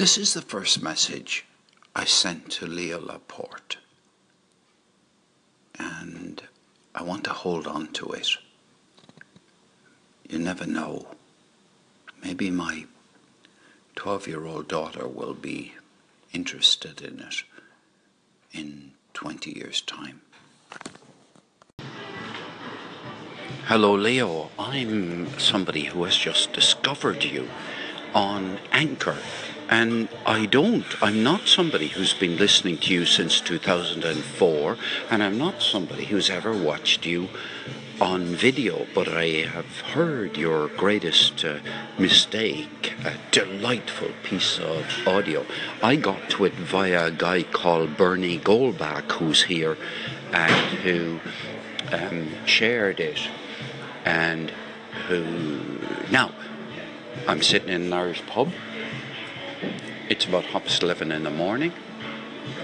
This is the first message I sent to Leo Laporte, and I want to hold on to it. You never know. Maybe my 12 year old daughter will be interested in it in 20 years' time. Hello, Leo. I'm somebody who has just discovered you on Anchor. And I don't. I'm not somebody who's been listening to you since 2004, and I'm not somebody who's ever watched you on video, but I have heard your greatest uh, mistake, a delightful piece of audio. I got to it via a guy called Bernie Goldbach, who's here and who um, shared it, and who now I'm sitting in an Irish pub. It's about half past eleven in the morning.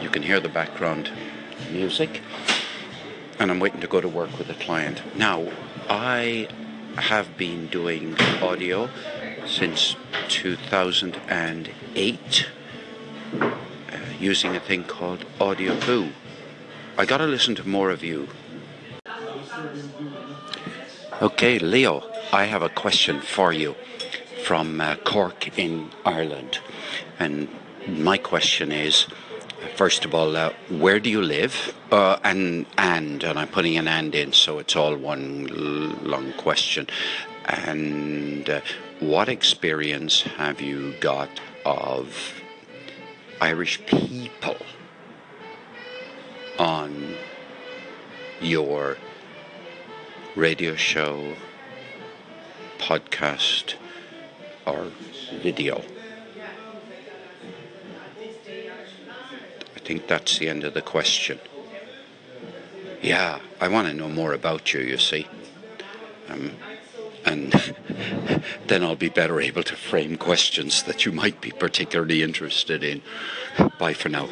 You can hear the background music and I'm waiting to go to work with a client. Now, I have been doing audio since 2008 uh, using a thing called Audioboo. I got to listen to more of you. Okay, Leo, I have a question for you from uh, Cork in Ireland. And my question is first of all, uh, where do you live? Uh, and and and I'm putting an and in, so it's all one long question. And uh, what experience have you got of Irish people on your radio show, podcast, or video? Think that's the end of the question. Yeah, I want to know more about you, you see. Um, and then I'll be better able to frame questions that you might be particularly interested in. Bye for now.